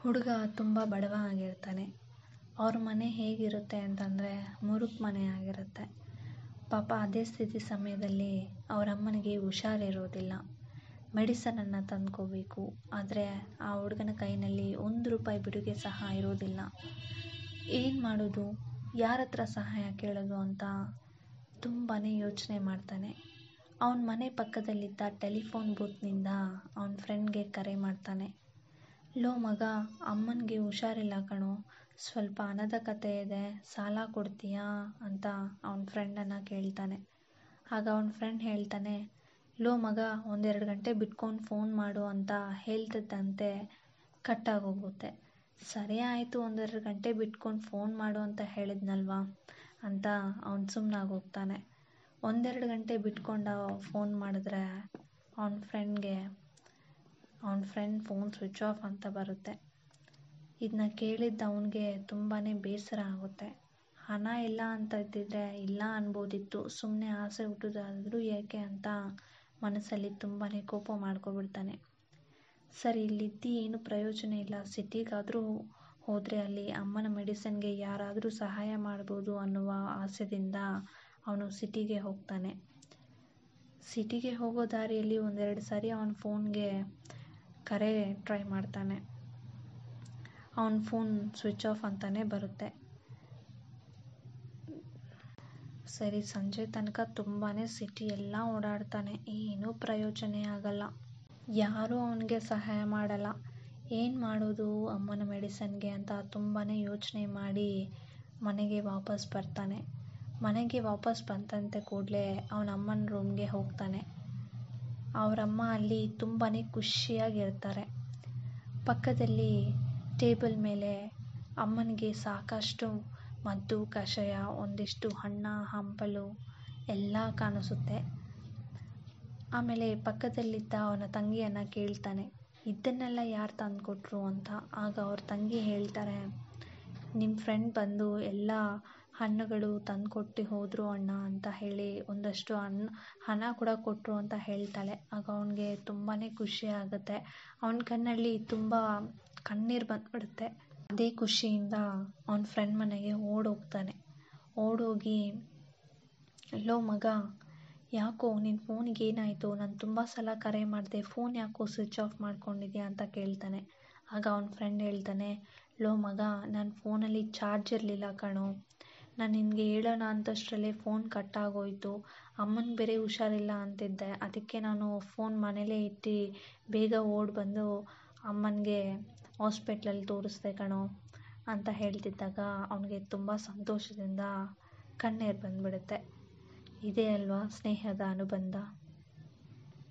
ಹುಡುಗ ತುಂಬ ಬಡವ ಆಗಿರ್ತಾನೆ. ಅವ್ರ ಮನೆ ಹೇಗಿರುತ್ತೆ ಅಂತಂದರೆ ಮುರುಕು ಮನೆ ಆಗಿರುತ್ತೆ. ಪಾಪ ಅದೇ ಸ್ಥಿತಿ ಸಮಯದಲ್ಲಿ ಅವ್ರ ಅಮ್ಮನಿಗೆ ಹುಷಾರಿರೋದಿಲ್ಲ ಮೆಡಿಸನನ್ನು ತಂದ್ಕೋಬೇಕು. ಆದರೆ ಆ ಹುಡುಗನ ಕೈಯಲ್ಲಿ ಒಂದು ರೂಪಾಯಿ ಬಿಡುಗೆ ಸಹ ಇರೋದಿಲ್ಲ. ಏನು ಮಾಡೋದು? ಯಾರ ಹತ್ರ ಸಹಾಯ ಕೇಳೋದು ಅಂತ ತುಂಬಾ ಯೋಚನೆ ಮಾಡ್ತಾನೆ. ಅವನ ಮನೆ ಪಕ್ಕದಲ್ಲಿದ್ದ ಟೆಲಿಫೋನ್ ಬೂತ್ನಿಂದ ಅವನ ಫ್ರೆಂಡ್ಗೆ ಕರೆ ಮಾಡ್ತಾನೆ. ಲೋ ಮಗ, ಅಮ್ಮನಿಗೆ ಹುಷಾರಿಲ್ಲ ಕಣೋ. ಸ್ವಲ್ಪ ಹಣದ ಕತೆ ಇದೆ, ಸಾಲ ಕೊಡ್ತೀಯಾ ಅಂತ ಅವನ ಫ್ರೆಂಡನ್ನು ಕೇಳ್ತಾನೆ. ಆಗ ಅವನ ಫ್ರೆಂಡ್ ಹೇಳ್ತಾನೆ, ಲೋ ಮಗ, ಒಂದೆರಡು ಗಂಟೆ ಬಿಟ್ಕೊಂಡು ಫೋನ್ ಮಾಡು ಅಂತ ಹೇಳ್ತಿದ್ದಂತೆ ಕಟ್ಟಾಗೋಗುತ್ತೆ ಸರಿ ಆಯಿತು, ಒಂದೆರಡು ಗಂಟೆ ಬಿಟ್ಕೊಂಡು ಫೋನ್ ಮಾಡು ಅಂತ ಹೇಳಿದ್ನಲ್ವಾ ಅಂತ ಅವನು ಸುಮ್ಮನಾಗಿ ಹೋಗ್ತಾನೆ ಒಂದೆರಡು ಗಂಟೆ ಬಿಟ್ಕೊಂಡು ಫೋನ್ ಮಾಡಿದ್ರೆ ಅವನ ಫ್ರೆಂಡ್ಗೆ ಅವನ ಫ್ರೆಂಡ್ ಫೋನ್ ಸ್ವಿಚ್ ಆಫ್ ಅಂತ ಬರುತ್ತೆ. ಇದನ್ನ ಕೇಳಿದ್ದು ಅವನಿಗೆ ತುಂಬಾ ಬೇಸರ ಆಗುತ್ತೆ. ಹಣ ಇಲ್ಲ ಅಂತ ಇದ್ದಿದ್ರೆ ಇಲ್ಲ ಅನ್ಬೋದಿತ್ತು. ಸುಮ್ಮನೆ ಆಸೆ ಹುಟ್ಟೋದಾದರೂ ಏಕೆ ಅಂತ ಮನಸ್ಸಲ್ಲಿ ತುಂಬಾ ಕೋಪ ಮಾಡ್ಕೊಬಿಡ್ತಾನೆ. ಸರಿ, ಇಲ್ಲಿದ್ದು ಏನು ಪ್ರಯೋಜನ ಇಲ್ಲ. ಸಿಟಿಗಾದರೂ ಹೋದರೆ ಅಲ್ಲಿ ಅಮ್ಮನ ಮೆಡಿಸನ್ಗೆ ಯಾರಾದರೂ ಸಹಾಯ ಮಾಡ್ಬೋದು ಅನ್ನುವ ಆಸೆಯಿಂದ ಅವನು ಸಿಟಿಗೆ ಹೋಗ್ತಾನೆ. ಸಿಟಿಗೆ ಹೋಗೋ ದಾರಿಯಲ್ಲಿ ಒಂದೆರಡು ಸಾರಿ ಅವನ ಫೋನ್ಗೆ ಕರೆ ಟ್ರೈ ಮಾಡ್ತಾನೆ. ಅವನ ಫೋನ್ ಸ್ವಿಚ್ ಆಫ್ ಅಂತಾನೆ ಬರುತ್ತೆ. ಸರಿ, ಸಂಜೆ ತನಕ ತುಂಬಾ ಸಿಟಿ ಎಲ್ಲ ಓಡಾಡ್ತಾನೆ. ಏನೂ ಪ್ರಯೋಜನ ಆಗಲ್ಲ. ಯಾರೂ ಅವನಿಗೆ ಸಹಾಯ ಮಾಡಲ್ಲ. ಏನು ಮಾಡೋದು ಅಮ್ಮನ ಮೆಡಿಸನ್ಗೆ ಅಂತ ತುಂಬಾ ಯೋಚನೆ ಮಾಡಿ ಮನೆಗೆ ವಾಪಸ್ ಬರ್ತಾನೆ. ಮನೆಗೆ ವಾಪಸ್ ಬಂದಂತೆ ಕೂಡಲೇ ಅವನ ಅಮ್ಮನ ರೂಮ್ಗೆ ಹೋಗ್ತಾನೆ. ಅವರಮ್ಮ ಅಲ್ಲಿ ತುಂಬಾ ಖುಷಿಯಾಗಿರ್ತಾರೆ. ಪಕ್ಕದಲ್ಲಿ ಟೇಬಲ್ ಮೇಲೆ ಅಮ್ಮನಿಗೆ ಸಾಕಷ್ಟು ಮದ್ದು, ಕಷಾಯ, ಒಂದಿಷ್ಟು ಹಣ್ಣ, ಹಂಪಲು ಎಲ್ಲ ಕಾಣಿಸುತ್ತೆ. ಆಮೇಲೆ ಪಕ್ಕದಲ್ಲಿದ್ದ ಅವನ ತಂಗಿಯನ್ನು ಕೇಳ್ತಾನೆ, ಇದನ್ನೆಲ್ಲ ಯಾರು ತಂದುಕೊಟ್ರು? ಅಂತ. ಆಗ ಅವ್ರ ತಂಗಿ ಹೇಳ್ತಾರೆ ನಿಮ್ಮ ಫ್ರೆಂಡ್ ಬಂದು ಎಲ್ಲ ಹಣ್ಣುಗಳು ತಂದುಕೊಟ್ಟು ಹೋದರು ಅಣ್ಣ ಅಂತ ಹೇಳಿ ಒಂದಷ್ಟು ಹಣ್ಣು ಹಣ ಕೂಡ ಕೊಟ್ಟರು ಅಂತ ಹೇಳ್ತಾಳೆ. ಆಗ ಅವನಿಗೆ ತುಂಬಾ ಖುಷಿ ಆಗುತ್ತೆ. ಅವನ ಕಣ್ಣಲ್ಲಿ ತುಂಬ ಕಣ್ಣೀರು ಬಂದ್ಬಿಡುತ್ತೆ. ಅದೇ ಖುಷಿಯಿಂದ ಅವನ ಫ್ರೆಂಡ್ ಮನೆಗೆ ಓಡೋಗ್ತಾನೆ. ಓಡೋಗಿ ಲೋ ಮಗ, ಯಾಕೋ ನಿನ್ನ ಫೋನಿಗೆ ಏನಾಯಿತು? ನಾನು ತುಂಬ ಸಲ ಕರೆ ಮಾಡಿದೆ. ಫೋನ್ ಯಾಕೋ ಸ್ವಿಚ್ ಆಫ್ ಮಾಡ್ಕೊಂಡಿದ್ಯಾ? ಅಂತ ಕೇಳ್ತಾನೆ. ಆಗ ಅವನ ಫ್ರೆಂಡ್ ಹೇಳ್ತಾನೆ ಲೋ ಮಗ ನನ್ನ ಫೋನಲ್ಲಿ ಚಾರ್ಜ್ ಇರಲಿಲ್ಲ ಕಣೋ. ನಾನು ನಿನಗೆ ಹೇಳೋಣ ಅಂತಷ್ಟರಲ್ಲೇ ಫೋನ್ ಕಟ್ಟಾಗೋಯಿತು ಅಮ್ಮನ ಬೇರೆ ಹುಷಾರಿಲ್ಲ ಅಂತಿದ್ದೆ. ಅದಕ್ಕೆ ನಾನು ಫೋನ್ ಮನೇಲೇ ಇಟ್ಟು ಬೇಗ ಓಡಿ ಬಂದು ಅಮ್ಮನಿಗೆ ಹಾಸ್ಪಿಟ್ಲಲ್ಲಿ ತೋರಿಸ್ದೆ ಕಣೋ ಅಂತ ಹೇಳ್ತಿದ್ದಾಗ ಅವನಿಗೆ ತುಂಬ ಸಂತೋಷದಿಂದ ಕಣ್ಣೀರು ಬಂದುಬಿಡುತ್ತೆ. ಇದೇ ಅಲ್ವಾ ಸ್ನೇಹದ ಅನುಬಂಧ?